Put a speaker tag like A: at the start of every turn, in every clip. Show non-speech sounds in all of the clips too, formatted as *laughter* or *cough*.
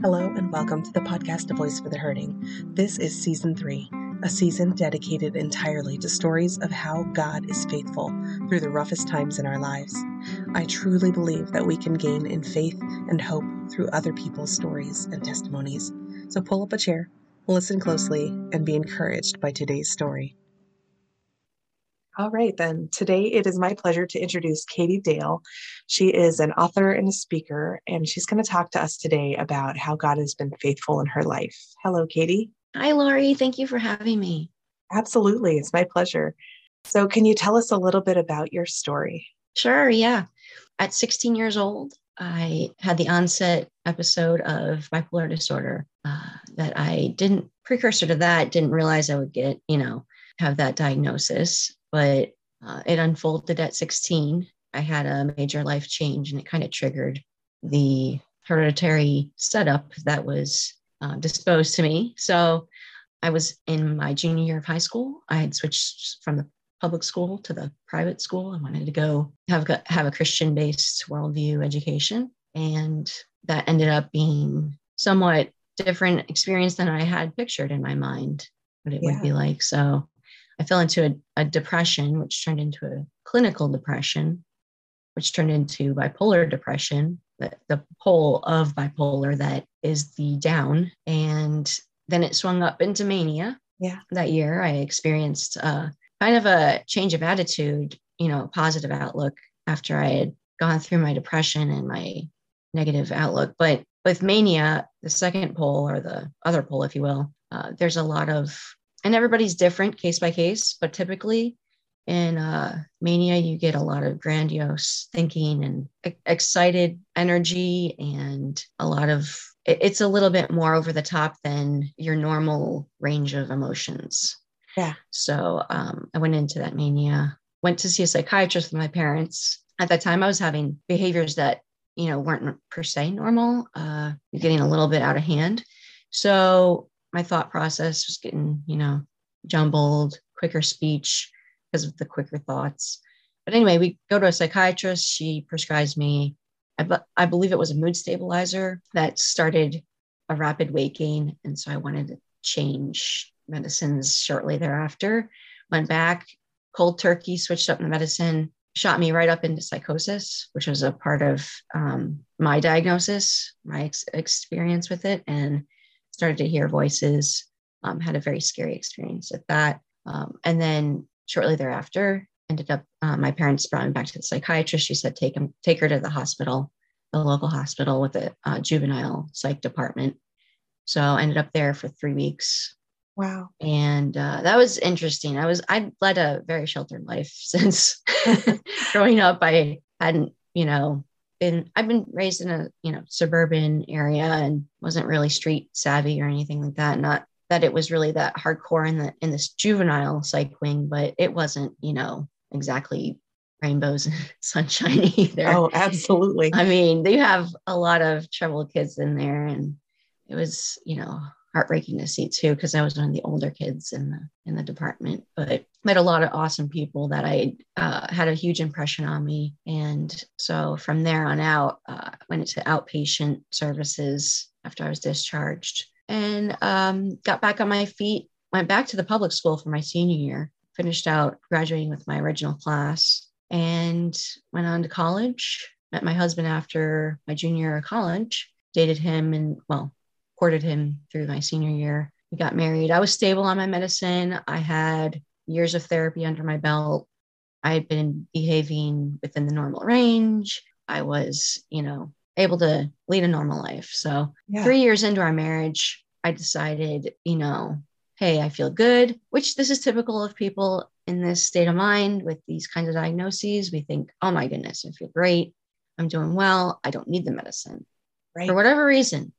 A: Hello, and welcome to the podcast A Voice for the Hurting. This is season three, a season dedicated entirely to stories of how God is faithful through the roughest times in our lives. I truly believe that we can gain in faith and hope through other people's stories and testimonies. So pull up a chair, listen closely, and be encouraged by today's story. All right, then. Today it is my pleasure to introduce Katie Dale. She is an author and a speaker, and she's going to talk to us today about how God has been faithful in her life. Hello, Katie.
B: Hi, Laurie. Thank you for having me.
A: Absolutely. It's my pleasure. So, can you tell us a little bit about your story?
B: Sure. Yeah. At 16 years old, I had the onset episode of bipolar disorder uh, that I didn't, precursor to that, didn't realize I would get, you know, have that diagnosis but uh, it unfolded at 16. I had a major life change and it kind of triggered the hereditary setup that was uh, disposed to me. So I was in my junior year of high school. I had switched from the public school to the private school. I wanted to go have a, have a Christian based worldview education. And that ended up being somewhat different experience than I had pictured in my mind what it yeah. would be like. So I fell into a, a depression, which turned into a clinical depression, which turned into bipolar depression, the, the pole of bipolar that is the down. And then it swung up into mania.
A: Yeah.
B: That year, I experienced uh, kind of a change of attitude, you know, positive outlook after I had gone through my depression and my negative outlook. But with mania, the second pole or the other pole, if you will, uh, there's a lot of and everybody's different case by case, but typically in uh, mania, you get a lot of grandiose thinking and excited energy, and a lot of it's a little bit more over the top than your normal range of emotions.
A: Yeah.
B: So um, I went into that mania, went to see a psychiatrist with my parents. At that time, I was having behaviors that you know weren't per se normal, uh, getting a little bit out of hand. So my thought process was getting, you know, jumbled, quicker speech because of the quicker thoughts. But anyway, we go to a psychiatrist. She prescribes me, I, be- I believe it was a mood stabilizer that started a rapid weight gain. And so I wanted to change medicines shortly thereafter. Went back, cold turkey, switched up the medicine, shot me right up into psychosis, which was a part of um, my diagnosis, my ex- experience with it. And started to hear voices, um, had a very scary experience at that. Um, and then shortly thereafter, ended up, uh, my parents brought me back to the psychiatrist. She said, take him, take her to the hospital, the local hospital with the uh, juvenile psych department. So I ended up there for three weeks.
A: Wow.
B: And uh, that was interesting. I was, I led a very sheltered life *laughs* since *laughs* growing up. I hadn't, you know, been I've been raised in a you know suburban area and wasn't really street savvy or anything like that. Not that it was really that hardcore in the in this juvenile psych wing, but it wasn't you know exactly rainbows and *laughs* sunshine *laughs* either.
A: Oh, absolutely.
B: I mean, they have a lot of troubled kids in there, and it was you know heartbreaking to see too because I was one of the older kids in the in the department. But met a lot of awesome people that I uh, had a huge impression on me, and so from there on out, uh, went into outpatient services after I was discharged, and um, got back on my feet. Went back to the public school for my senior year. Finished out graduating with my original class, and went on to college. Met my husband after my junior year of college. Dated him and well courted him through my senior year. We got married. I was stable on my medicine. I had years of therapy under my belt. I had been behaving within the normal range. I was, you know, able to lead a normal life. So, yeah. three years into our marriage, I decided, you know, hey, I feel good, which this is typical of people in this state of mind with these kinds of diagnoses. We think, oh my goodness, I feel great. I'm doing well. I don't need the medicine. Right. For whatever reason,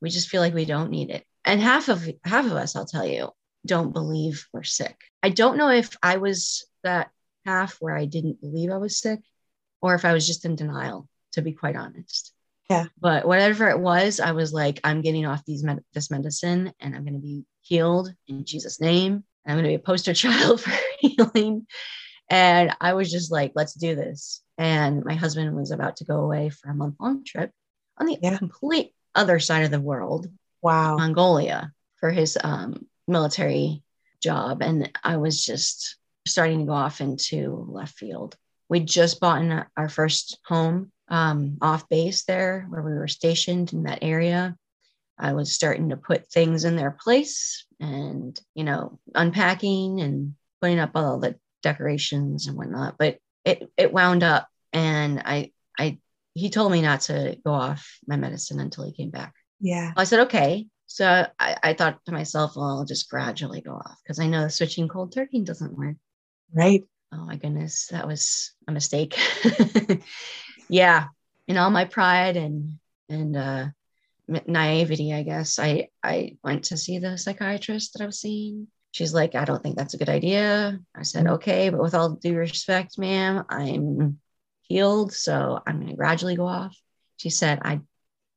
B: we just feel like we don't need it. And half of half of us, I'll tell you, don't believe we're sick. I don't know if I was that half where I didn't believe I was sick or if I was just in denial, to be quite honest.
A: Yeah.
B: But whatever it was, I was like, I'm getting off these med- this medicine and I'm going to be healed in Jesus' name. And I'm going to be a poster *laughs* child for healing. And I was just like, let's do this. And my husband was about to go away for a month long trip on the yeah. complete other side of the world,
A: Wow.
B: Mongolia, for his um, military job. And I was just starting to go off into left field. We just bought in our first home um, off base there where we were stationed in that area. I was starting to put things in their place and, you know, unpacking and putting up all the decorations and whatnot. But it, it wound up and I, I, he told me not to go off my medicine until he came back.
A: Yeah.
B: I said, okay. So I, I thought to myself, well, I'll just gradually go off because I know switching cold turkey doesn't work.
A: Right.
B: Oh my goodness, that was a mistake. *laughs* yeah. In all my pride and, and, uh, naivety, I guess, I, I went to see the psychiatrist that I was seeing. She's like, I don't think that's a good idea. I said,
A: Mhm.
B: okay, but with all due respect, ma'am, I'm healed. So I'm going to gradually go off. She said, I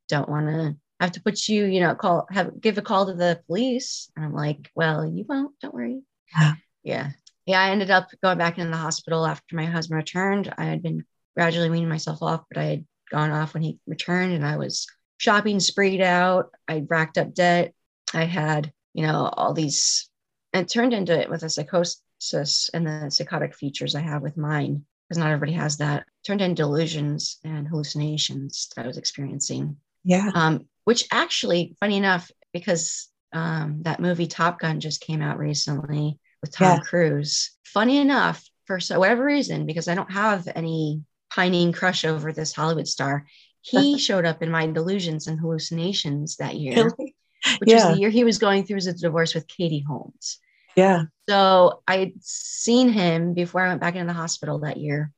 B: don't want to have to put you, you know, call, have, give a call to the police. And I'm like, well, you won't, don't worry.
A: Yeah.
B: Yeah. Yeah. I ended up going back into the hospital after my husband returned. I had been gradually weaning myself off, but I had gone off when he returned and I was shopping spreed out. I racked up debt. I had, you know, all these, and turned into it with a psychosis and the psychotic features I have with mine, because not everybody has that, turned into delusions and hallucinations that I was experiencing.
A: Yeah.
B: Um, which actually, funny enough, because um, that movie Top Gun just came out recently with Tom
A: Yeah.
B: Cruise. Funny enough, for so whatever reason, because I don't have any pining crush over this Hollywood star, he *laughs* showed up in my delusions and hallucinations that year,
A: Really?
B: which was the year he was going through his divorce with Katie Holmes.
A: Yeah.
B: So I'd seen him before I went back into the hospital that year.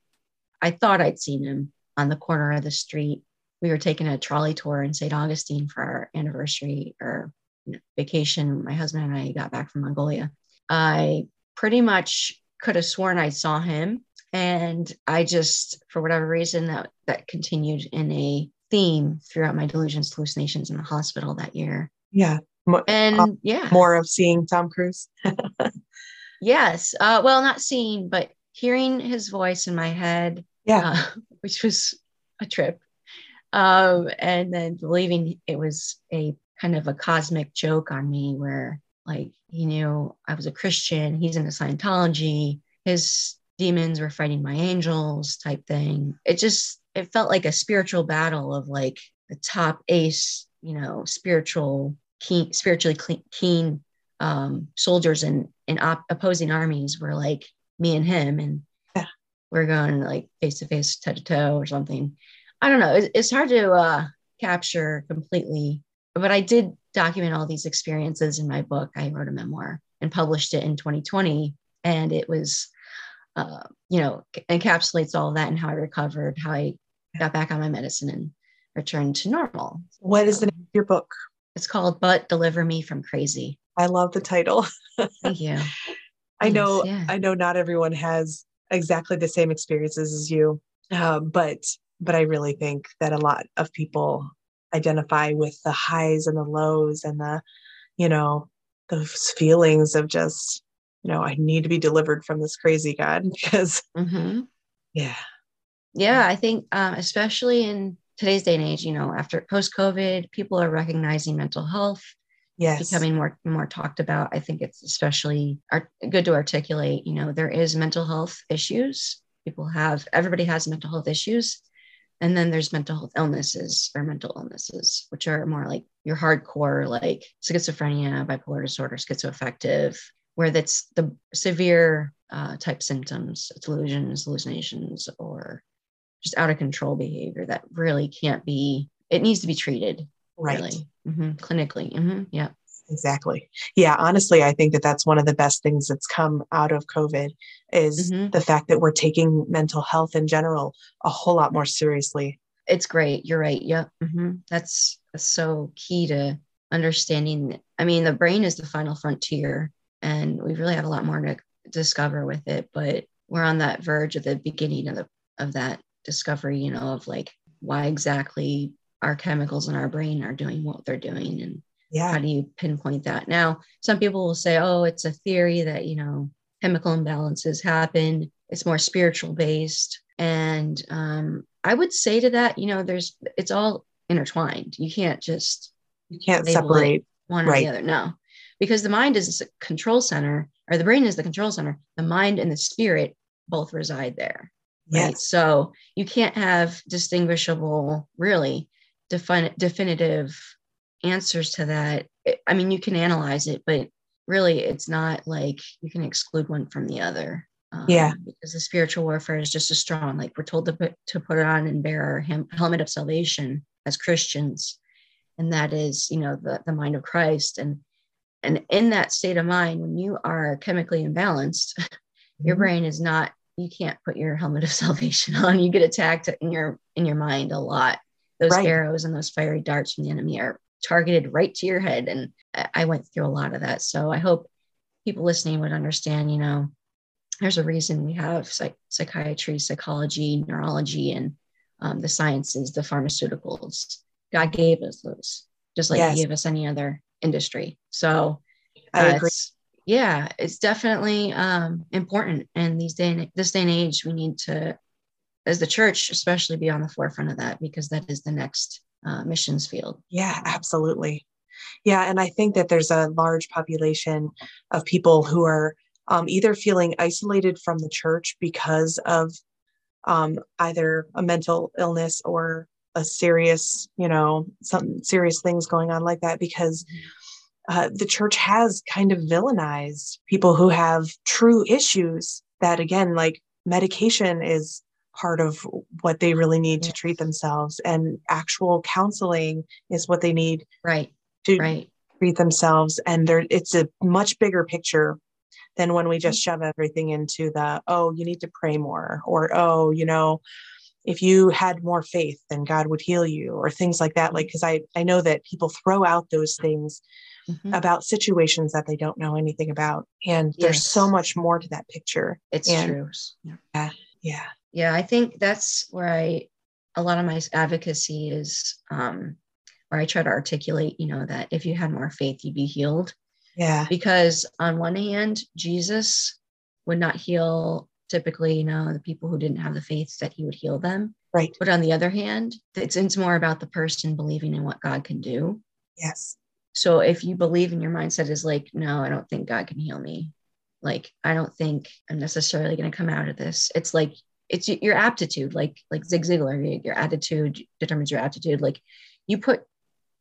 B: I thought I'd seen him on the corner of the street. We were taking a trolley tour in St. Augustine for our anniversary or vacation. My husband and I got back from Mongolia. I pretty much could have sworn I saw him. And I just, for whatever reason, that, that continued in a theme throughout my delusions, hallucinations in the hospital that year.
A: Yeah.
B: And
A: uh,
B: yeah.
A: more of seeing Tom Cruise. *laughs*
B: Yes. Uh, well, not seeing, but hearing his voice in my head,
A: Yeah.
B: uh, *laughs* which was a trip. Um, and then believing it was a kind of a cosmic joke on me where like he knew I was a Christian, he's into Scientology, his demons were fighting my angels type thing. It just it felt like a spiritual battle of like the top ace, you know, spiritual keen, spiritually keen, keen um, soldiers in in op- opposing armies were like me and him, and
A: Yeah.
B: we're going like face to face, toe to toe, or something. I don't know. It's, it's hard to uh, capture completely, but I did document all these experiences in my book. I wrote a memoir and published it in 2020, and it was, uh, you know, encapsulates all of that and how I recovered, how I got back on my medicine and returned to normal.
A: What is the name of your book?
B: It's called "But Deliver Me from Crazy."
A: I love the title. *laughs*
B: Thank you.
A: I
B: Yes,
A: know
B: yeah.
A: I know not everyone has exactly the same experiences as you. Uh, but but I really think that a lot of people identify with the highs and the lows and the, you know, those feelings of just, you know, I need to be delivered from this crazy God *laughs* because
B: hmm
A: yeah.
B: Yeah, I think um, especially in today's day and age, you know, after post COVID, people are recognizing mental health
A: Yes.
B: becoming more more talked about. I think it's especially art- good to articulate. You know, there is mental health issues. People have everybody has mental health issues, and then there's mental health illnesses or mental illnesses, which are more like your hardcore, like schizophrenia, bipolar disorder, schizoaffective, where that's the severe uh, type symptoms, delusions, hallucinations, or just out of control behavior that really can't be. It needs to be treated
A: right.
B: really Mhm, clinically. hmm yeah.
A: Exactly. Yeah. Honestly, I think that that's one of the best things that's come out of COVID is
B: Mhm.
A: the fact that we're taking mental health in general a whole lot more seriously.
B: It's great. You're right. Yep. hmm That's, that's so key to understanding. I mean, the brain is the final frontier, and we really have a lot more to discover with it. But we're on that verge of the beginning of the of that discovery. You know, of like why exactly our chemicals in our brain are doing what they're doing, and
A: Yeah.
B: how do you pinpoint that? Now, some people will say, "Oh, it's a theory that you know chemical imbalances happen. It's more spiritual based." And um, I would say to that, you know, there's it's all intertwined. You can't just
A: you can't separate
B: one or the other. No, because the mind is a control center, or the brain is the control center. The mind and the spirit both reside there. Right. Yes. So you can't have distinguishable, really defin- definitive answers to that. I mean, you can analyze it, but really it's not like you can exclude one from the other.
A: Um, yeah.
B: Because the spiritual warfare is just as strong. Like we're told to put, to put on and bear our hem- helmet of salvation as Christians. And that is, you know, the, the mind of Christ. And and in that state of mind, when you are chemically imbalanced, *laughs* mm-hmm. your brain is not you can't put your helmet of *laughs* salvation on. You get attacked in your in your mind a lot. Those right. arrows and those fiery darts from the enemy are targeted right to your head. And I went through a lot of that. So I hope people listening would understand, you know, there's a reason we have psych- psychiatry, psychology, neurology, and um, the sciences, the pharmaceuticals. God gave us those, just like yes. He gave us any other industry. So I agree. It's, yeah, it's definitely um, important. And these day and this day and age, we need to, as the church, especially be on the forefront of that because that is the next uh, missions field.
A: Yeah, absolutely. Yeah, and I think that there's a large population of people who are um, either feeling isolated from the church because of um, either a mental illness or a serious, you know, some serious things going on like that because uh, the church has kind of villainized people who have true issues that, again, like medication is part of what they really need yes. to treat themselves and actual counseling is what they need
B: right
A: to
B: right.
A: treat themselves and there it's a much bigger picture than when we just mm-hmm. shove everything into the oh you need to pray more or oh you know if you had more faith then god would heal you or things like that like because i i know that people throw out those things mm-hmm. about situations that they don't know anything about and yes. there's so much more to that picture
B: it's
A: and,
B: true
A: yeah yeah
B: yeah i think that's where i a lot of my advocacy is um where i try to articulate you know that if you had more faith you'd be healed
A: yeah.
B: Because on one hand, Jesus would not heal typically, you know, the people who didn't have the faith that he would heal them.
A: Right.
B: But on the other hand, it's, it's more about the person believing in what God can do.
A: Yes.
B: So if you believe in your mindset is like, no, I don't think God can heal me. Like, I don't think I'm necessarily going to come out of this. It's like, it's your aptitude, like, like Zig Ziglar, your attitude determines your aptitude. Like you put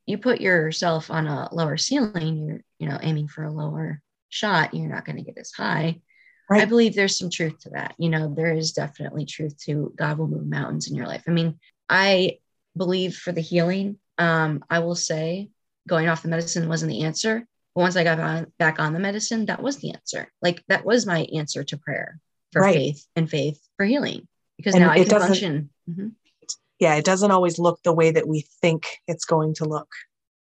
B: you put yourself on a lower ceiling, you're, you know, aiming for a lower shot, you're not going to get as high. Right. I believe there's some truth to that. You know, there is definitely truth to God will move mountains in your life. I mean, I believe for the healing, um, I will say going off the medicine wasn't the answer. But once I got on, back on the medicine, that was the answer. Like that was my answer to prayer for right. faith and faith for healing because and now I can function. Mm-hmm
A: yeah, it doesn't always look the way that we think it's going to look.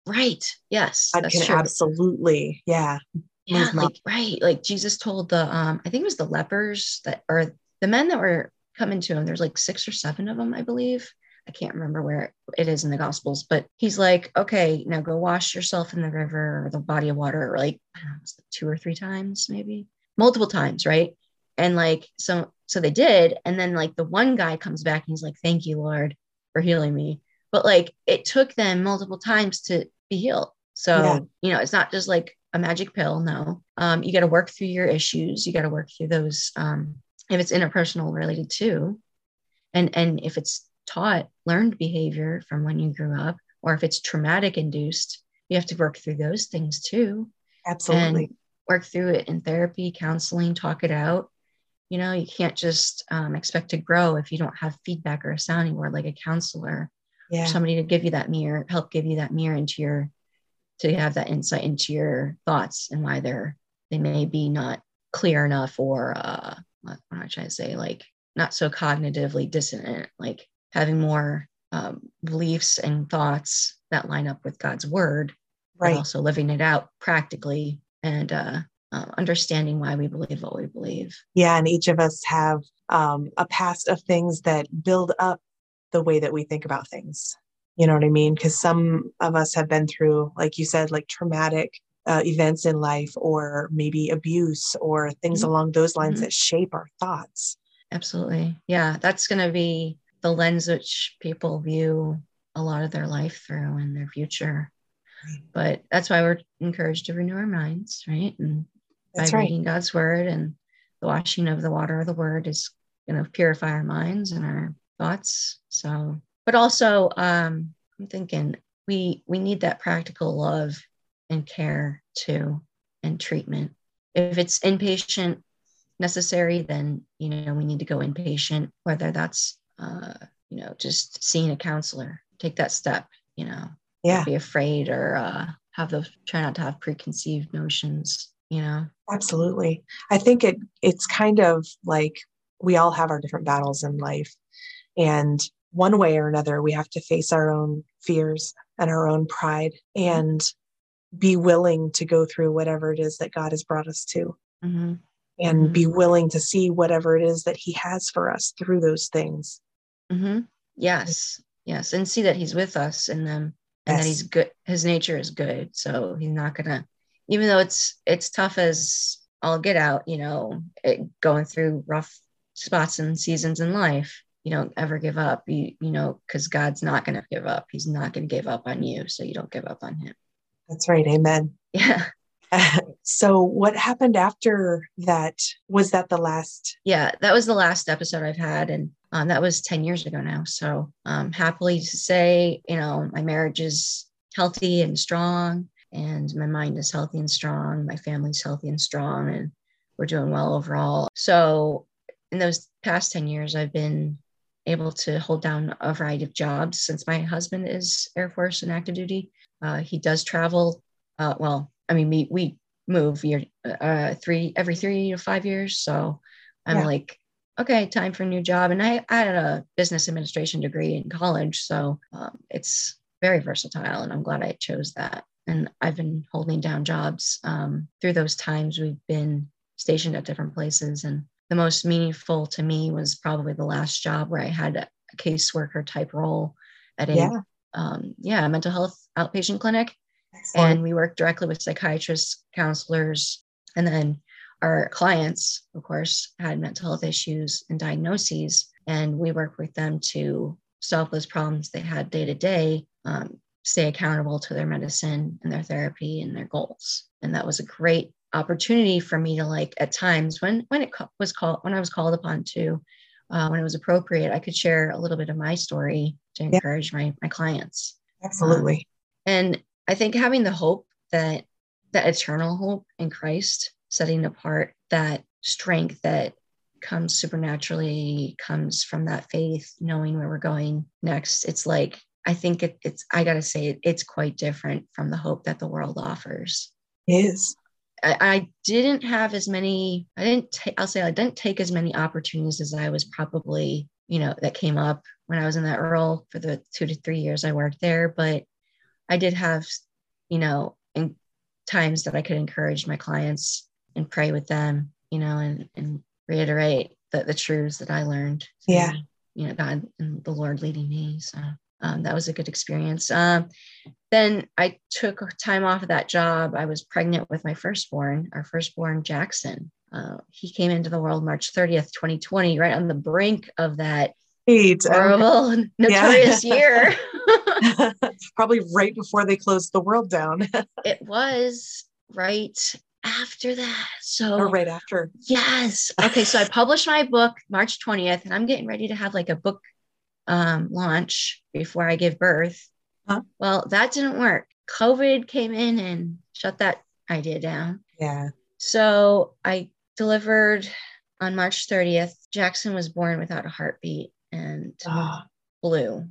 B: Right. Yes.
A: I can true. absolutely, yeah.
B: Yeah, like right. Like Jesus told the um, I think it was the lepers that or the men that were coming to him. There's like six or seven of them, I believe. I can't remember where it is in the gospels, but he's like, okay, now go wash yourself in the river or the body of water, or like know, two or three times, maybe multiple times, right? And like so so they did. And then like the one guy comes back and he's like, Thank you, Lord for healing me. But like it took them multiple times to be healed. So, yeah. you know, it's not just like a magic pill. No. Um, you got to work through your issues. You got to work through those um, if it's interpersonal related too. And and if it's taught learned behavior from when you grew up, or if it's traumatic induced, you have to work through those things too.
A: Absolutely. And
B: work through it in therapy, counseling, talk it out you know you can't just um, expect to grow if you don't have feedback or a sounding board like a counselor yeah. or somebody to give you that mirror help give you that mirror into your to have that insight into your thoughts and why they're they may be not clear enough or uh what, what am i trying to say like not so cognitively dissonant like having more um, beliefs and thoughts that line up with god's word right. but also living it out practically and uh uh, understanding why we believe what we believe.
A: Yeah, and each of us have um, a past of things that build up the way that we think about things. You know what I mean? Because some of us have been through, like you said, like traumatic uh, events in life, or maybe abuse, or things mm-hmm. along those lines mm-hmm. that shape our thoughts.
B: Absolutely. Yeah, that's going to be the lens which people view a lot of their life through and their future. But that's why we're encouraged to renew our minds, right? And
A: That's
B: by
A: right.
B: reading God's word and the washing of the water of the word is going to purify our minds and our thoughts. So, but also, um, I'm thinking we we need that practical love and care too, and treatment. If it's inpatient necessary, then you know we need to go inpatient. Whether that's uh, you know just seeing a counselor, take that step. You know,
A: Yeah,
B: be afraid or uh, have those try not to have preconceived notions. You know.
A: absolutely. I think it it's kind of like we all have our different battles in life. And one way or another, we have to face our own fears and our own pride and be willing to go through whatever it is that God has brought us to
B: hmm
A: and
B: Mhm.
A: be willing to see whatever it is that He has for us through those things.
B: hmm Yes, yes, and see that he's with us in them, and that he's good. His nature is good, so he's not gonna. Even though it's it's tough as all get out, you know, it, going through rough spots and seasons in life, you don't ever give up. You you know, because God's not gonna give up. He's not gonna give up on you, so you don't give up on him.
A: That's right. Amen.
B: Yeah, *laughs*
A: so, what happened after that? Was that the last?
B: yeah. That was the last episode I've had, and um, that was ten years ago now. So, um, happily to say, you know, my marriage is healthy and strong and my mind is healthy and strong my family's healthy and strong and we're doing well overall. So in those past 10 years i've been able to hold down a variety of jobs. Since my husband is air force and active duty uh, he does travel uh, well i mean we, we move year uh, three every three to five years. So i'm
A: Yeah.
B: like okay time for a new job. And i, I had a business administration degree in college. So um, it's very versatile and i'm glad i chose that and i've been holding down jobs um, through those times we've been stationed at different places and the most meaningful to me was probably the last job where i had a caseworker type role at a
A: Yeah.
B: um, yeah mental health outpatient clinic
A: Excellent.
B: and we work directly with psychiatrists counselors and then our clients of course had mental health issues and diagnoses and we work with them to solve those problems they had day to day um, stay accountable to their medicine and their therapy and their goals and that was a great opportunity for me to like at times when when it was called when i was called upon to uh, when it was appropriate i could share a little bit of my story to
A: Yeah.
B: encourage my my clients
A: Absolutely.
B: and I think having the hope that that eternal hope in Christ, setting apart that strength that comes supernaturally, comes from that faith, knowing where we're going next. It's like I think it, it's I gotta say it, it's quite different from the hope that the world offers.
A: is.
B: I, I didn't have as many. I didn't. ta- I'll say I didn't take as many opportunities as I was probably, you know, that came up when I was in that role for the two to three years I worked there. But I did have, you know, in times that I could encourage my clients and pray with them, you know, and and reiterate the the truths that I learned.
A: Yeah.
B: You know, God and the Lord leading me. So um, that was a good experience. Um, then I took time off of that job. I was pregnant with my firstborn, our firstborn Jackson. Uh, he came into the world March 30th, 2020, right on the brink of that.
A: Um,
B: horrible, *laughs* notorious year. *laughs* *laughs*
A: probably right before they closed the world down
B: it was right after that. So,
A: or right after.
B: yes. Okay. So I published my book March 20th, and I'm getting ready to have like a book um, launch before I give birth.
A: Huh?
B: Well, that didn't work. COVID came in and shut that idea down.
A: Yeah.
B: So I delivered on March 30th. Jackson was born without a heartbeat and
A: Oh,
B: blue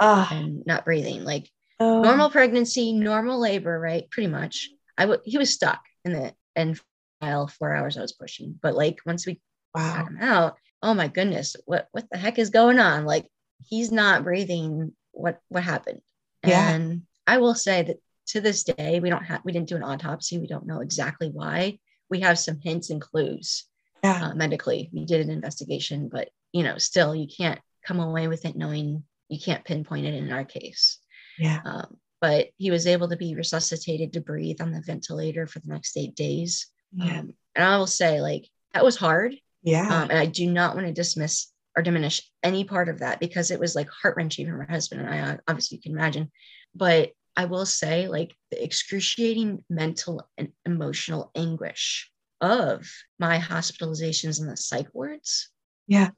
A: oh,
B: and not breathing. Like
A: oh.
B: normal pregnancy, normal labor, right? Pretty much. I he was stuck in the and file four hours I was pushing. But like once we got him out, oh my goodness, what what the heck is going on? Like he's not breathing. What what happened?
A: Yeah.
B: And I will say that to this day, we don't have we didn't do an autopsy. We don't know exactly why. We have some hints and clues
A: Yeah.
B: uh, medically. We did an investigation, but you know, still you can't come away with it knowing you can't pinpoint it in our case.
A: Yeah.
B: Um, but he was able to be resuscitated to breathe on the ventilator for the next eight days.
A: Yeah.
B: Um, and I will say, like, that was hard.
A: Yeah.
B: Um, and I do not want to dismiss or diminish any part of that because it was like heart wrenching for my husband and I. Uh, obviously, you can imagine, but I will say, like the excruciating mental and emotional anguish of my hospitalizations in the psych wards.
A: Yeah.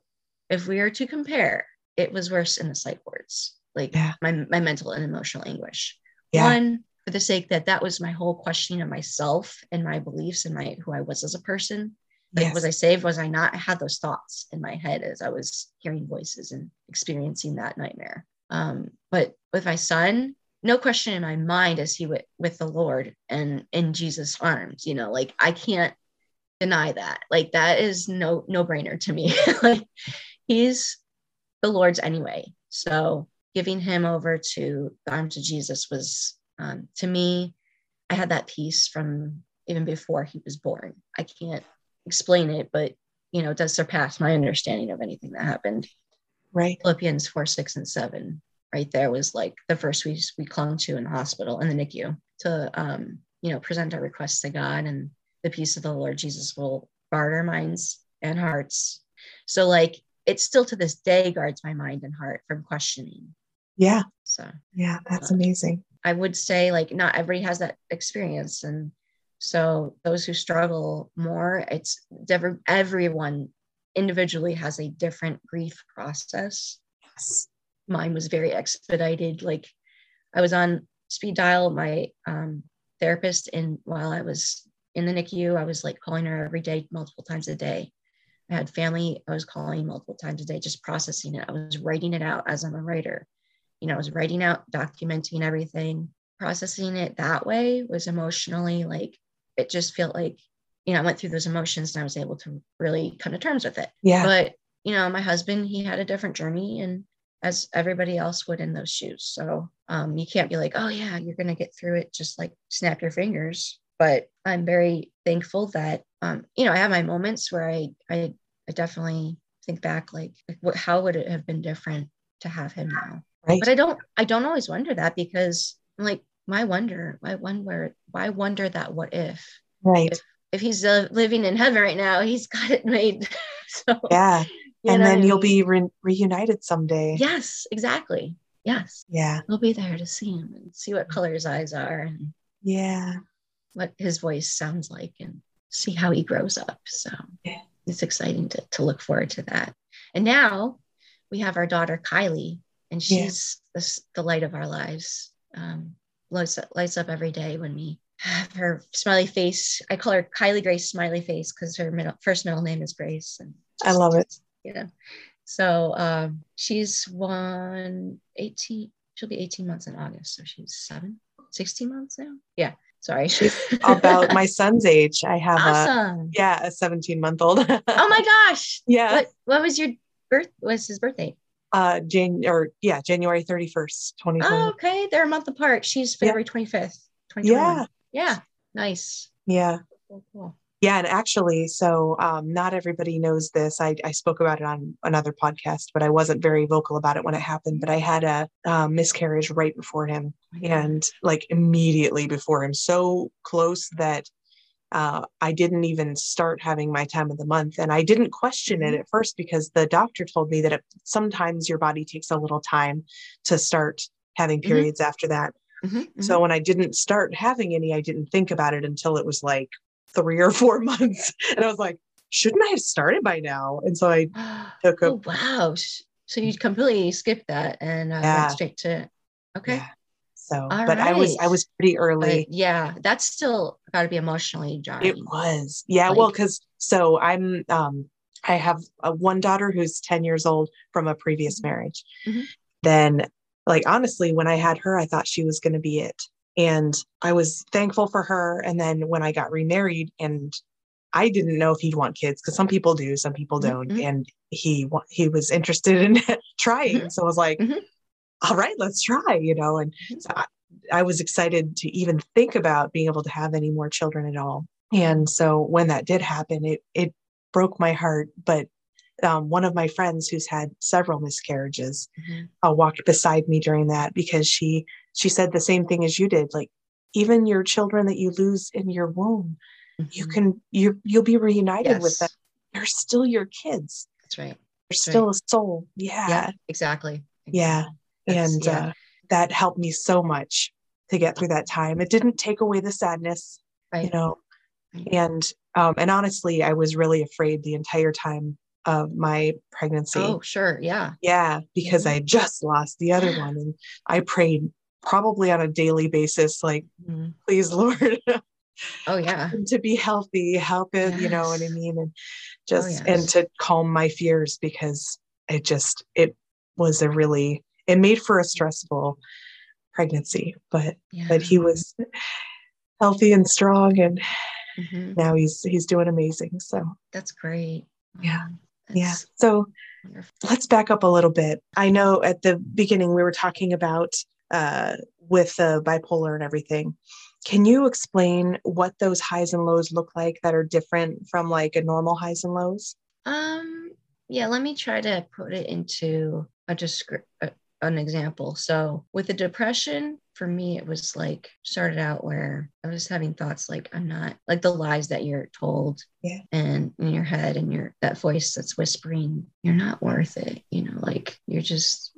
B: If we are to compare, it was worse in the psych wards, like
A: Yeah.
B: my, my mental and emotional anguish.
A: Yeah.
B: One, for the sake that that was my whole questioning of myself and my beliefs and my who I was as a person. Like,
A: Yes.
B: was I saved? Was I not? I had those thoughts in my head as I was hearing voices and experiencing that nightmare. Um, but with my son, no question in my mind is he with, with the Lord and in Jesus' arms. You know, like I can't deny that. Like that is no no brainer to me. *laughs* like he's the Lord's anyway. So giving him over to the arms of Jesus was um, to me. I had that peace from even before he was born. I can't explain it, but you know, it does surpass my understanding of anything that happened.
A: right.
B: Philippians 4, 6, and 7, right there was like the first we, we clung to in the hospital in the NICU to, um, you know, present our requests to God and the peace of the Lord Jesus will guard our minds and hearts. So, like, it still to this day guards my mind and heart from questioning.
A: Yeah.
B: So,
A: Yeah. That's amazing.
B: I would say like not everybody has that experience. And so those who struggle more, it's. Everyone individually has a different grief process.
A: Yes.
B: Mine was very expedited. Like I was on speed dial, my um, therapist, and while I was in the NICU, I was like calling her every day, multiple times a day. I had family, I was calling multiple times a day, just processing it. I was writing it out as I'm a writer. You know, I was writing out, documenting everything, processing it that way was emotionally like, it just felt like, you know, I went through those emotions and I was able to really come to terms with it.
A: Yeah.
B: But, you know, my husband, he had a different journey and as everybody else would in those shoes. So um, you can't be like, oh, yeah, you're going to get through it, just like snap your fingers. But I'm very thankful that, um, you know, I have my moments where I, I, I definitely think back, like, like what, how would it have been different to have him now?
A: right.
B: But I don't, I don't always wonder that because I'm like, why wonder? Why wonder? Why wonder that? What if?
A: right.
B: If he's uh, living in heaven right now, he's got it made. *laughs* so
A: Yeah. and then
B: I
A: you'll
B: mean?
A: be re- reunited someday.
B: Yes, exactly. Yes,
A: Yeah.
B: we'll be there to see him and see what color his eyes are and
A: Yeah.
B: what his voice sounds like and see how he grows up. So
A: Yeah.
B: it's exciting to, to look forward to that. And now we have our daughter Kylie, and
A: Yeah.
B: she's the, the light of our lives. Um, lights, up- lights up every day when we have her smiley face. I call her Kylie Grace Smiley Face because her middle, first middle name is Grace. And
A: I love it.
B: know. So um, she's one 18, she'll be 18 months in August. So she's seven, 16 months now. Yeah. Sorry.
A: She's *laughs* About my son's age. I have a yeah, a 17 month old. *laughs*
B: Oh my gosh.
A: yeah.
B: What what was your birth was his birthday?
A: Uh Jan or yeah, January 31st, 2020.
B: Oh, okay. They're a month apart. She's
A: Yeah.
B: February 25th, 2021.
A: yeah.
B: Yeah. Nice.
A: Yeah.
B: Cool, cool.
A: Yeah, and actually, so um, not everybody knows this. I, I spoke about it on another podcast, but I wasn't very vocal about it when it happened. But I had a um, miscarriage right before him,
B: Oh
A: and like immediately before him, so close that uh, I didn't even start having my time of the month. And I didn't question it
B: Mhm.
A: at first because the doctor told me that it, sometimes your body takes a little time to start having
B: Mhm.
A: periods after that.
B: Mhm, mhm.
A: So when I didn't start having any, I didn't think about it until it was like three or four *laughs* months. And I was like, shouldn't I have started by now? And so I *gasps* took a
B: oh wow. So you completely skipped that and uh,
A: Yeah.
B: went straight to okay.
A: yeah. So
B: All
A: but I was I was pretty
B: But
A: early.
B: yeah, that's still got to be emotionally jarring.
A: It was. Yeah, well, because so I'm um I have a, one daughter who's 10 years old from a previous
B: Mhm.
A: marriage.
B: Mhm.
A: Then like honestly, when I had her, I thought she was gonna be it. And I was thankful for her. And then when I got remarried and I didn't know if he'd want kids because some people do, some people
B: Mhm,
A: don't.
B: mhm.
A: And he he was interested in *laughs* trying. So I was like. All right, let's try, you know. And
B: Mhm.
A: so I, I was excited to even think about being able to have any more children at all. And so when that did happen, it it broke my heart. But um, one of my friends who's had several miscarriages
B: Mhm.
A: uh, walked beside me during that because she she said the same thing as you did. Like even your children that you lose in your womb, you
B: Mhm.
A: can you you'll be reunited with them. They're still your kids.
B: That's right.
A: there's still a soul. Yeah.
B: yeah exactly,
A: Yeah.
B: That's-
A: And
B: yeah.
A: uh, that helped me so much to get through that time. It didn't take away the sadness, you know,
B: right.
A: and um, and honestly, I was really afraid the entire time of my pregnancy.
B: oh sure yeah
A: Yeah, because. I just lost the other *laughs* one, and I prayed probably on a daily basis, like,
B: Mhm.
A: please, Lord, *laughs*
B: oh yeah
A: to be healthy, help it, you know what I mean, and just and
B: yes.
A: to calm my fears because it just it was a really it made for a stressful pregnancy, but
B: yeah
A: but he was healthy and strong, and
B: Mhm.
A: now he's he's doing amazing. So
B: that's great
A: Yeah.
B: Um,
A: yeah, so
B: wonderful.
A: let's back up a little bit. I know at the beginning we were talking about uh, with uh, bipolar and everything. Can you explain what those highs and lows look like that are different from like a normal highs and lows?
B: Um, yeah, let me try to put it into a descript an example. So with the depression, for me, it was like started out where I was having thoughts like I'm not like the lies that you're told
A: Yeah.
B: and in your head and your that voice that's whispering, you're not worth it, you know, like you're just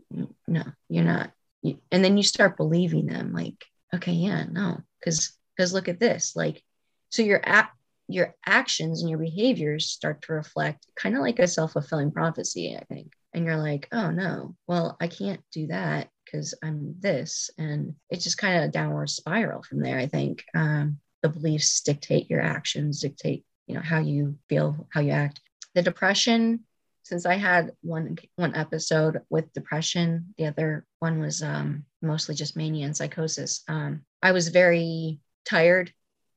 B: no, you're not. And then you start believing them like, okay, yeah, no, because because look at this, like so your app your actions and your behaviors start to reflect kind of like a self-fulfilling prophecy i think and you're like oh no. Well i can't do that because i'm this. And it's just kind of a downward spiral from there i think. Um, the beliefs dictate your actions dictate you know how you feel how you act. The depression since i had one one episode with depression the other one was um, mostly just mania and psychosis. Um, i was very tired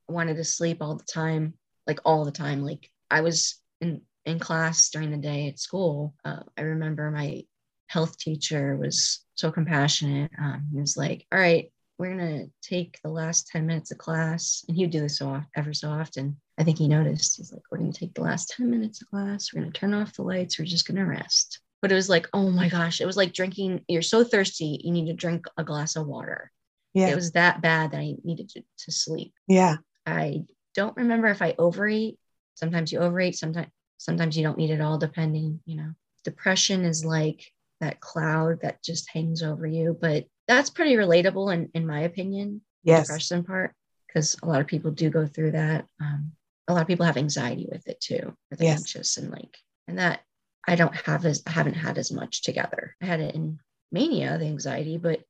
B: wanted to sleep all the time like all the time. Like i was in in class during the day at school uh, i remember my health teacher was so compassionate um, he was like all right we're going to take the last 10 minutes of class and he would do this so ever so often. I think he noticed he's like we're going to take the last 10 minutes of class we're going to turn off the lights we're just going to rest. But it was like oh my gosh it was like drinking you're so thirsty you need to drink a glass of water.
A: Yeah,
B: it was that bad that i needed to, to sleep.
A: Yeah,
B: I don't remember if I overeat. Sometimes you overeat, sometimes sometimes you don't need it all, depending, you know. Depression is like that cloud that just hangs over you. But that's pretty relatable in, in my opinion,
A: yes,
B: depression part, because a lot of people do go through that. Um, a lot of people have anxiety with it too, or they're
A: Yes.
B: anxious and like, and that I don't have as I haven't had as much together. I had it in mania, the anxiety, but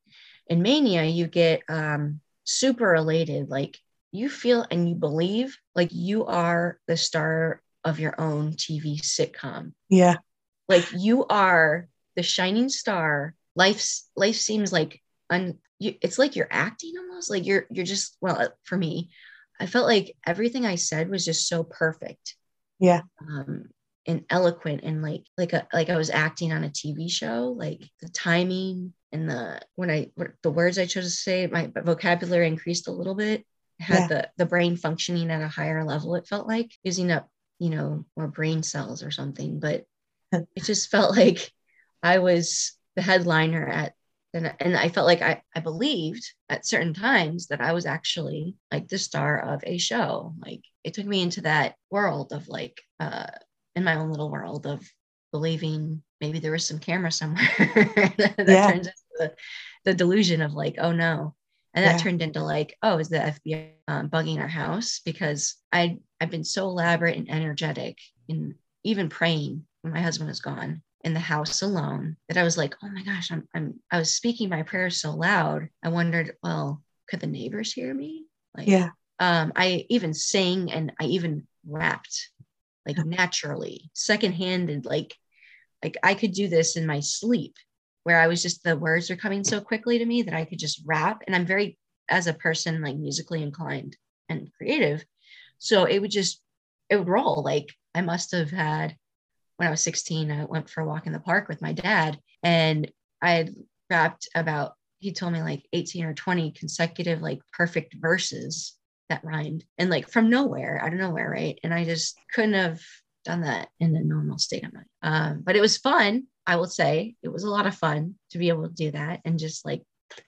B: in mania, you get um super elated, like you feel and you believe like you are the star of your own TV sitcom.
A: yeah,
B: Like you are the shining star. Life's life seems like un, you, it's like you're acting almost like you're you're just well uh, for me, I felt like everything I said was just so perfect.
A: Yeah.
B: Um, and eloquent and like like a like I was acting on a TV show. Like the timing and the when I the words I chose to say, my vocabulary increased a little bit. I had
A: Yeah.
B: the the brain functioning at a higher level. It felt like using up you know or brain cells or something. But *laughs* it just felt like I was the headliner at and, and I felt like I, I believed at certain times that I was actually like the star of a show. Like it took me into that world of like uh in my own little world of believing maybe there was some camera somewhere *laughs* that
A: Yeah.
B: turns into the, the delusion of like, oh no. And that
A: Yeah.
B: turned into like, oh, is the FBI um, bugging our house? Because I I've been so elaborate and energetic in even praying when my husband was gone in the house alone that I was like, oh my gosh, I'm I'm I was speaking my prayers so loud. I wondered, well, could the neighbors hear me? Like
A: yeah,
B: um, I even sang and I even rapped like naturally, second-handed, like like I could do this in my sleep, where I was just the words are coming so quickly to me that I could just rap. And I'm very as a person like musically inclined and creative. So it would just it would roll. Like I must have had when I was 16, I went for a walk in the park with my dad and I had rapped about he told me like 18 or 20 consecutive like perfect verses that rhymed and like from nowhere out of nowhere right? And i just couldn't have done that in a normal state of mind. Um, but it was fun i will say. It was a lot of fun to be able to do that and just like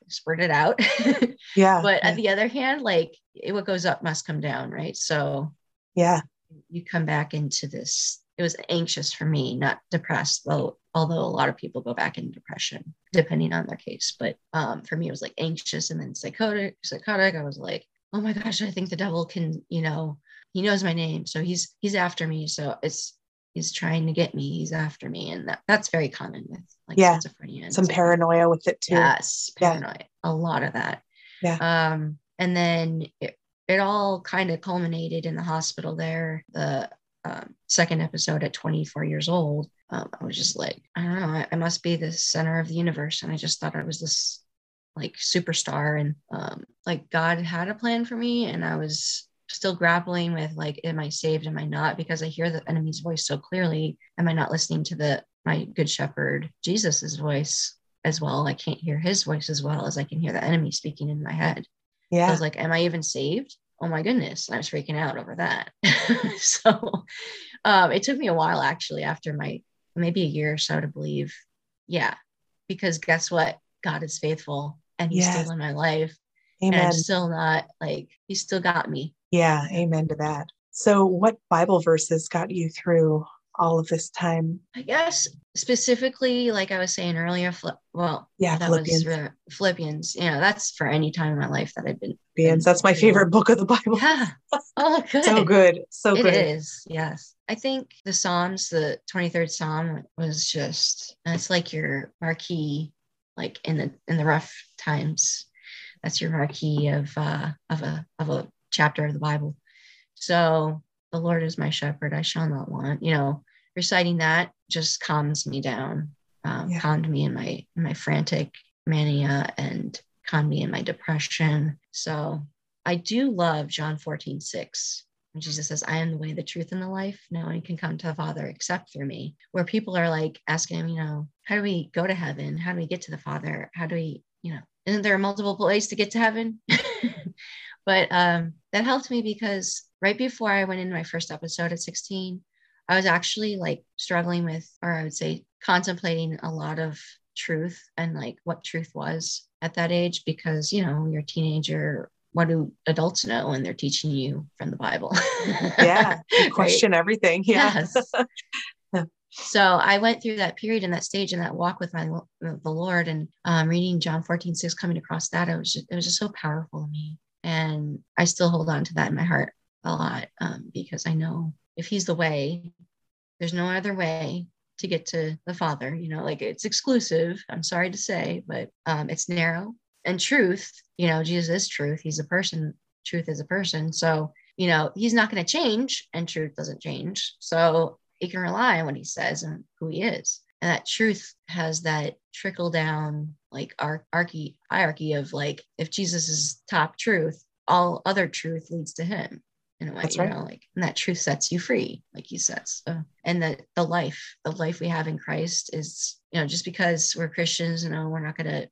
B: spurt it out *laughs*
A: yeah,
B: but on the other hand like it, what goes up must come down right so
A: yeah,
B: you come back into this it was anxious for me, not depressed, though although a lot of people go back in depression depending on their case. But um, for me, it was like anxious and then psychotic, psychotic. I was like, oh my gosh, I think the devil can, you know, he knows my name. So he's he's after me. So it's he's trying to get me, he's after me. And that, that's very common with like
A: Yeah.
B: schizophrenia.
A: Some paranoia with it too.
B: Yes,
A: Yeah.
B: paranoia. A lot of that.
A: Yeah.
B: Um, and then it, it all kind of culminated in the hospital there. The um, second episode at 24 years old, um, I was just like, I don't know, I, I must be the center of the universe. And I just thought I was this like superstar and um, like God had a plan for me. And I was still grappling with like, am I saved? Am I not? Because I hear the enemy's voice so clearly. Am I not listening to the my good shepherd, Jesus's voice as well? I can't hear his voice as well as I can hear the enemy speaking in my head.
A: Yeah.
B: I was like, am I even saved? Oh my goodness. And I was freaking out over that. *laughs* so um, it took me a while actually after my maybe a year or so to believe, yeah, because guess what? God is faithful and he's
A: Yes.
B: still in my life. And I'm still not like, he's still got me.
A: Yeah. Amen to that. So, what Bible verses got you through all of this time?
B: I guess specifically, like I was saying earlier, Phil- well,
A: Yeah.
B: that
A: Philippians.
B: was uh, Philippians. You know, that's for any time in my life that I've been.
A: Philippians. That's my favorite book of the Bible.
B: Yeah. Oh, *laughs* good.
A: So good. So
B: It
A: good.
B: is, yes. I think the Psalms, the 23rd Psalm was just it's like your marquee, like in the in the rough times. That's your marquee of uh of a of a chapter of the Bible. So the Lord is my shepherd, I shall not want. You know, reciting that just calms me down, um,
A: Yeah.
B: calmed me in my in my frantic mania and calmed me in my depression. So I do love John 14, 6 when Jesus says, I am the way, the truth, and the life. No one can come to the Father except through me. Where people are like asking him, you know, how do we go to heaven? How do we get to the Father? How do we, you know, isn't there a multiple ways to get to heaven? *laughs* but um, that helped me because right before I went into my first episode at 16, I was actually like struggling with, or I would say, contemplating a lot of truth and like what truth was at that age because, you know, you're a teenager, what do adults know when they're teaching you from the Bible? *laughs*
A: Yeah. You *laughs*
B: Right?
A: question everything. Yeah.
B: Yes. *laughs* so I went through that period and that stage and that walk with my the Lord and um, reading John 14, 6, coming across that, it was just, it was just so powerful to me. And I still hold on to that in my heart a lot um, because I know if he's the way, there's no other way to get to the Father. You know, like it's exclusive. I'm sorry to say, but um, it's narrow. And truth, you know, Jesus is truth. He's a person. Truth is a person. So, you know, he's not going to change, and truth doesn't change. So you can rely on what he says and who he is. And that truth has that trickle down, like our archy hierarchy of like, if Jesus is top truth, all other truth leads to him in a way,
A: That's
B: you
A: right.
B: know, like, and that truth sets you free, like he says. So, and that the life, the life we have in Christ is, you know, just because we're Christians, you know, we're not going to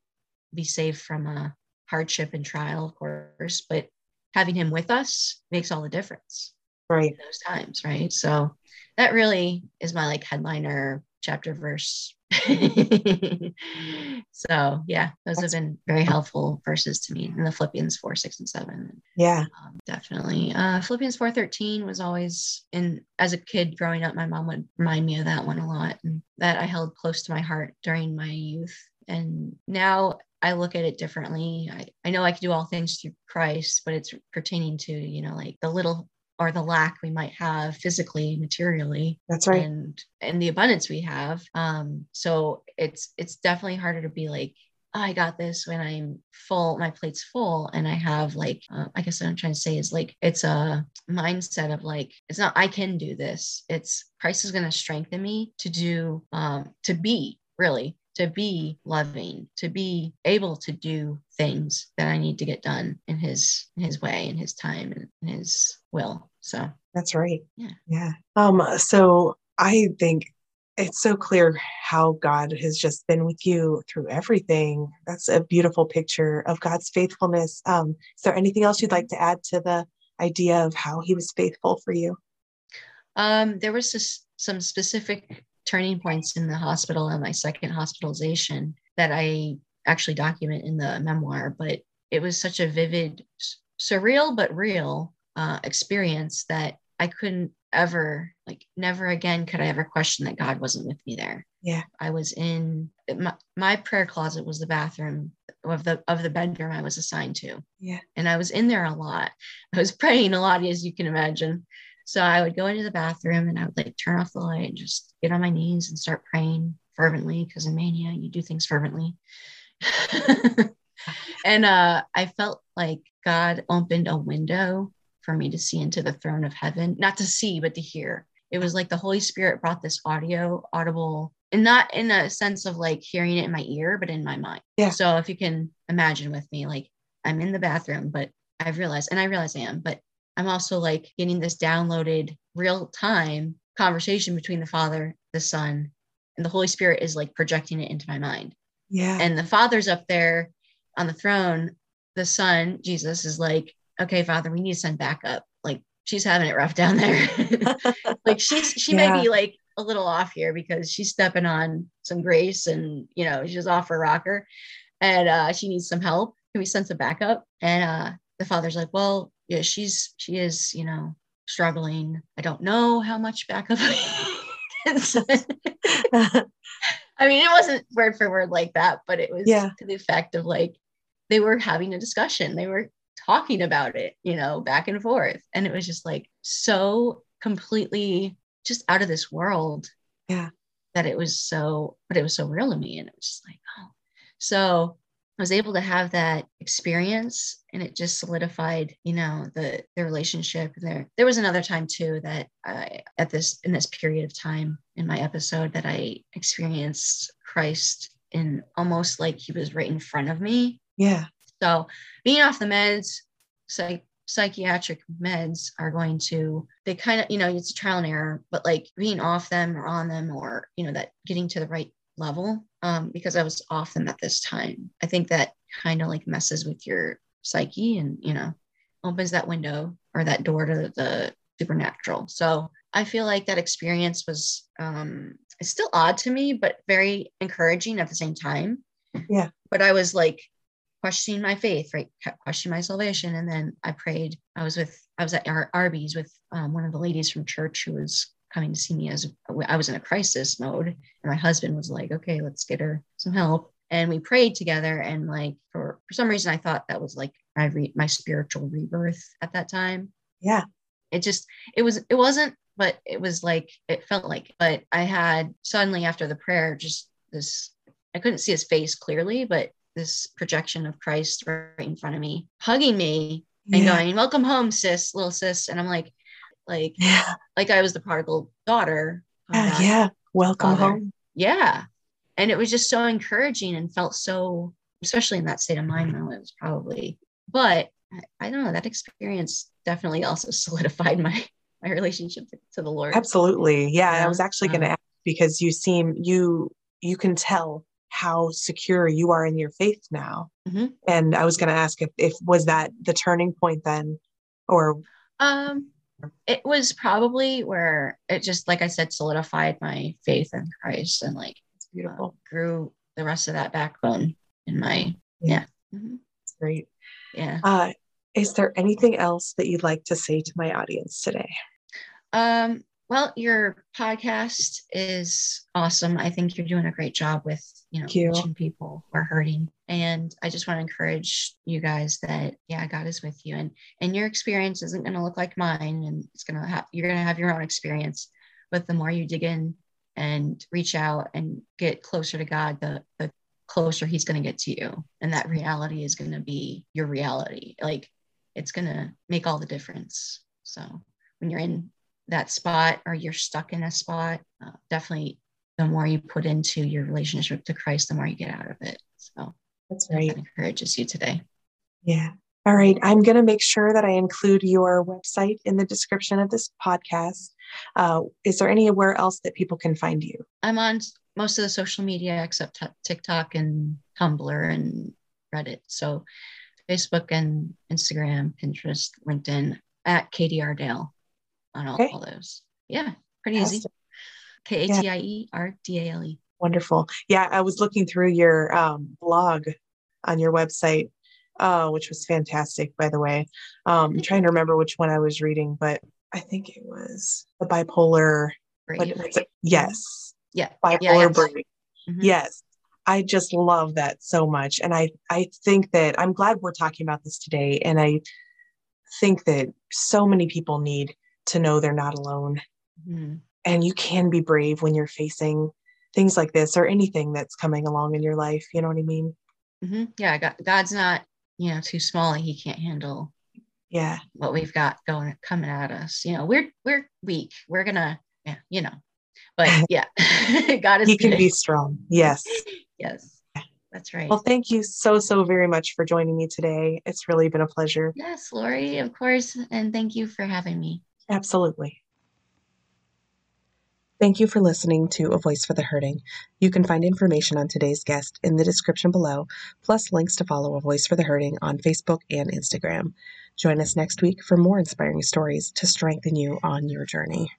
B: be saved from a hardship and trial, of course, but having him with us makes all the difference
A: Right.
B: in those times, right? So that really is my like headliner chapter verse. *laughs* so yeah, those
A: That's-
B: have been very helpful verses to me in the Philippians four, six, and seven.
A: Yeah.
B: Um, definitely. Uh, Philippians 4:13 was always in as a kid growing up, my mom would remind me of that one a lot and that I held close to my heart during my youth. And now I look at it differently. I, I know I can do all things through Christ, but it's pertaining to, you know, like the little or the lack we might have physically, materially,
A: That's right.
B: and and the abundance we have. Um, so it's it's definitely harder to be like, "Oh, I got this when I'm full, my plate's full, and I have like, uh, I guess what I'm trying to say is like, it's a mindset of like, it's not I can do this. It's Christ is going to strengthen me to do, um, to be really to be loving, to be able to do things that I need to get done in His in His way, in His time, and His will. So
A: That's right.
B: Yeah.
A: Yeah. Um, so I think it's so clear how God has just been with you through everything. That's a beautiful picture of God's faithfulness. Um, is there anything else you'd like to add to the idea of how he was faithful for you?
B: Um, there was just some specific turning points in the hospital and my second hospitalization that I actually document in the memoir, but it was such a vivid, surreal but real uh, experience that I couldn't ever like never again could I ever question that God wasn't with me there.
A: Yeah.
B: I was in my, my prayer closet was the bathroom of the of the bedroom I was assigned to.
A: Yeah.
B: And I was in there a lot. *laughs* I was praying a lot as you can imagine. So I would go into the bathroom and I would like turn off the light and just get on my knees and start praying fervently because in mania you do things fervently. *laughs* and uh I felt like God opened a window for me to see into the throne of heaven, not to see, but to hear. It was like the Holy Spirit brought this audio, audible, and not in a sense of like hearing it in my ear, but in my mind.
A: Yeah.
B: So if you can imagine with me, like I'm in the bathroom, but I've realized, and I realize I am, but I'm also like getting this downloaded real time conversation between the Father, the Son, and the Holy Spirit is like projecting it into my mind.
A: Yeah.
B: And the Father's up there on the throne. The Son, Jesus, is like, okay, Father, we need to send backup. Like she's having it rough down there. *laughs* like she's she
A: Yeah.
B: may be like a little off here because she's stepping on some grace and you know she's off her rocker and uh she needs some help. Can we send some backup? And uh the father's like, well, yeah, she's she is, you know, struggling. I don't know how much backup I. *laughs* I mean, it wasn't word for word like that, but it was
A: Yeah.
B: to the effect of like they were having a discussion. They were talking about it, you know, back and forth. And it was just like so completely just out of this world.
A: Yeah.
B: That it was so, but it was so real to me. And it was just like, oh. So I was able to have that experience and it just solidified, you know, the the relationship. And there there was another time too that I at this in this period of time in my episode that I experienced Christ in almost like he was right in front of me.
A: yeah.
B: So being off the meds, psych, psychiatric meds are going to, they kind of, you know, it's a trial and error, but like being off them or on them or, you know, that getting to the right level, um, because I was off them at this time. I think that kind of like messes with your psyche and, you know, opens that window or that door to the supernatural. So I feel like that experience was, um, it's still odd to me, but very encouraging at the same time.
A: Yeah.
B: But I was like, questioning my faith, right? Kept questioning my salvation. And then I prayed. I was with, I was at Ar- Arby's with um, one of the ladies from church who was coming to see me as I was in a crisis mode. And my husband was like, okay, let's get her some help. And we prayed together. And like, for, for some reason, I thought that was like I re- my spiritual rebirth at that time.
A: Yeah.
B: It just, it was, it wasn't, but it was like, it felt like, but I had suddenly after the prayer, just this, I couldn't see his face clearly, but this projection of Christ right in front of me, hugging me and
A: Yeah.
B: going, "Welcome home, sis, little sis." And I'm like, like,
A: Yeah.
B: like I was the prodigal daughter.
A: Yeah. yeah. Welcome
B: Father.
A: home.
B: yeah. And it was just so encouraging and felt so, especially in that state of mind. Though it was probably, but I, don't know. That experience definitely also *laughs* solidified my my relationship to, to the Lord.
A: Absolutely. Yeah.
B: Yeah.
A: I was actually going to
B: Um,
A: ask because you seem, you, you can tell how secure you are in your faith now.
B: Mhm.
A: And I was going to ask if, if, was that the turning point then? Or,
B: Um, it was probably where it just, like I said, solidified my faith in Christ and like
A: it's beautiful.
B: uh, grew the rest of that backbone in my
A: Yeah.
B: yeah Mhm.
A: Great.
B: yeah.
A: Uh, is there anything else that you'd like to say to my audience today?
B: Um, well, your podcast is awesome. I think you're doing a great job with, you know,
A: you.
B: reaching people who are hurting. And I just want to encourage you guys that, yeah, God is with you and, and your experience isn't going to look like mine and it's going to have, you're going to have your own experience, but the more you dig in and reach out and get closer to God, the, the closer he's going to get to you. And that reality is going to be your reality. Like it's going to make all the difference. So when you're in that spot or you're stuck in a spot, uh, definitely the more you put into your relationship to Christ, the more you get out of it. So
A: That's
B: that
A: right.
B: encourages you today.
A: Yeah. All right. I'm going to make sure that I include your website in the description of this podcast. Uh, is there anywhere else that people can find you?
B: I'm on most of the social media except t- TikTok and Tumblr and Reddit. So Facebook and Instagram, Pinterest, LinkedIn at Katie R Dale on all,
A: Okay.
B: all those. Yeah, pretty easy. K A T I E R D A L E.
A: Wonderful. Yeah, I was looking through your um, blog on your website, uh, which was fantastic, by the way. Um, I'm trying to remember which one I was reading, but I think it was the bipolar.
B: Brave.
A: Yes,
B: Yeah.
A: bipolar
B: Yeah,
A: brave.
B: Mhm.
A: Yes. I just love that so much. And I, I think that I'm glad we're talking about this today. And I think that so many people need to know they're not alone.
B: Mhm.
A: And you can be brave when you're facing things like this or anything that's coming along in your life. You know what I mean?
B: Mhm. Yeah. God, God's not, you know, too small. and He can't handle
A: Yeah.
B: what we've got going coming at us. You know, we're we're weak. We're gonna, yeah, you know. But *laughs* yeah, *laughs* God is
A: He can
B: good.
A: be strong. Yes. *laughs*
B: Yes, that's right.
A: Well, thank you so, so very much for joining me today. It's really been a pleasure.
B: yes, Lori, of course, and thank you for having me.
A: Absolutely. Thank you for listening to A Voice for the Hurting. You can find information on today's guest in the description below, plus links to follow A Voice for the Hurting on Facebook and Instagram. Join us next week for more inspiring stories to strengthen you on your journey.